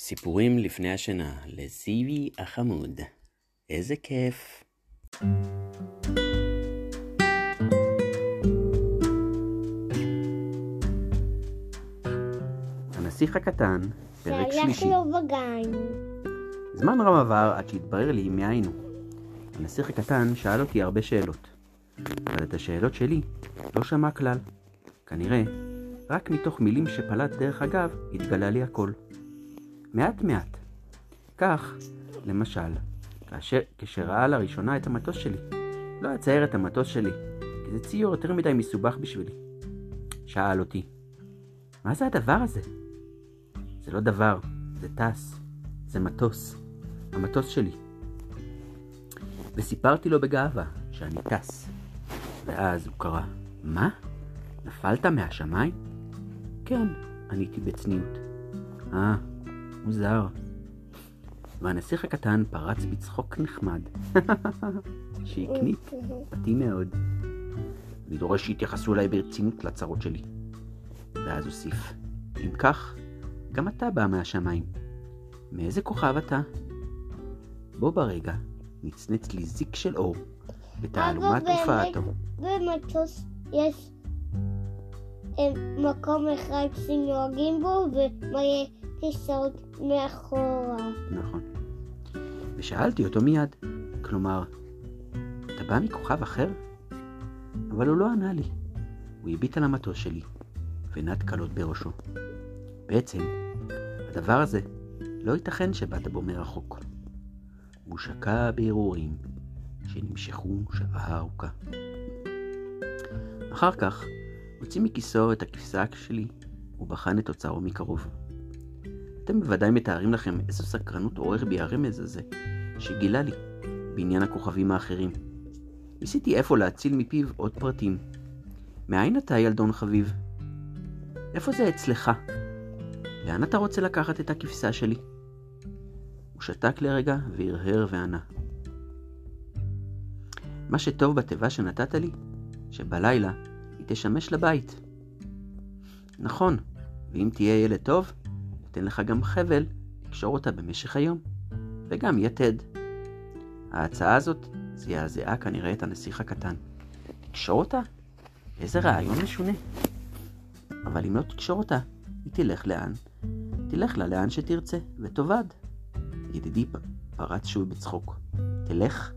סיפורים לפני השינה לזיוי החמוד. איזה כיף. הנסיך הקטן, פרק שלישי. שהלך לו בגן. זמן רב עבר עד שהתברר לי מי היינו. הנסיך הקטן שאל אותי הרבה שאלות, אבל את השאלות שלי לא שמע כלל. כנראה, רק מתוך מילים שפלט דרך אגב, התגלה לי הכל. מעט מעט. כך, למשל, כאשר, כשראה לראשונה את המטוס שלי, לא אצייר את המטוס שלי, כי זה ציור יותר מדי מסובך בשבילי. שאל אותי, מה זה הדבר הזה? זה לא דבר, זה טס, זה מטוס, המטוס שלי. וסיפרתי לו בגאווה שאני טס. ואז הוא קרא, מה? נפלת מהשמיים? כן, עניתי בצניעות. אה, מוזר. והנסיך הקטן פרץ בצחוק נחמד, שהקניט אותי מאוד. אני דורש שיתייחסו אליי ברצינות לצרות שלי. ואז הוסיף, אם כך, גם אתה בא מהשמיים. מאיזה כוכב אתה? בו ברגע נצנץ לי זיק של אור בתעלומת הופעתו. במטוס יש אה, מקום אחד שנוהגים בו ומלא טיסות מאחורה. נכון. ושאלתי אותו מיד, כלומר, אתה בא מכוכב אחר? אבל הוא לא ענה לי. הוא הביט על המטוס שלי, ונד קלות בראשו. בעצם, הדבר הזה לא ייתכן שבאת בו מרחוק. הוא שקע בהרהורים שנמשכו שעה ארוכה. אחר כך, הוציא מכיסו את הכבשה שלי ובחן את אוצרו מקרוב. אתם בוודאי מתארים לכם איזו סקרנות עורר בי הרמז הזה, שגילה לי בעניין הכוכבים האחרים. ניסיתי אפוא להציל מפיו עוד פרטים. מאין אתה, ילדון חביב? איפה זה אצלך? לאן אתה רוצה לקחת את הכבשה שלי? הוא שתק לרגע והרהר וענה. מה שטוב בתיבה שנתת לי, שבלילה היא תשמש לבית. נכון, ואם תהיה ילד טוב, אתן לך גם חבל לקשור אותה במשך היום, וגם יתד. ההצעה הזאת זעזעה כנראה את הנסיך הקטן. לקשור אותה? איזה רעיון משונה. אבל אם לא תקשור אותה, היא תלך לאן? תלך לה לאן שתרצה, ותאבד. ידידי פרץ שוב בצחוק. תלך?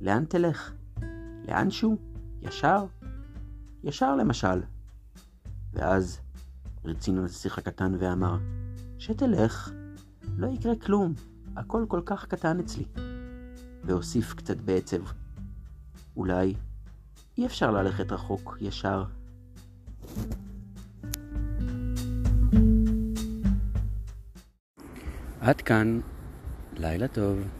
לאן תלך? לאן שהוא? ישר? ישר למשל. ואז רצינו הנסיך הקטן ואמר, שתלך, לא יקרה כלום, הכל כל כך קטן אצלי. והוסיף קצת בעצב, אולי אי אפשר ללכת רחוק ישר. עד כאן, לילה טוב.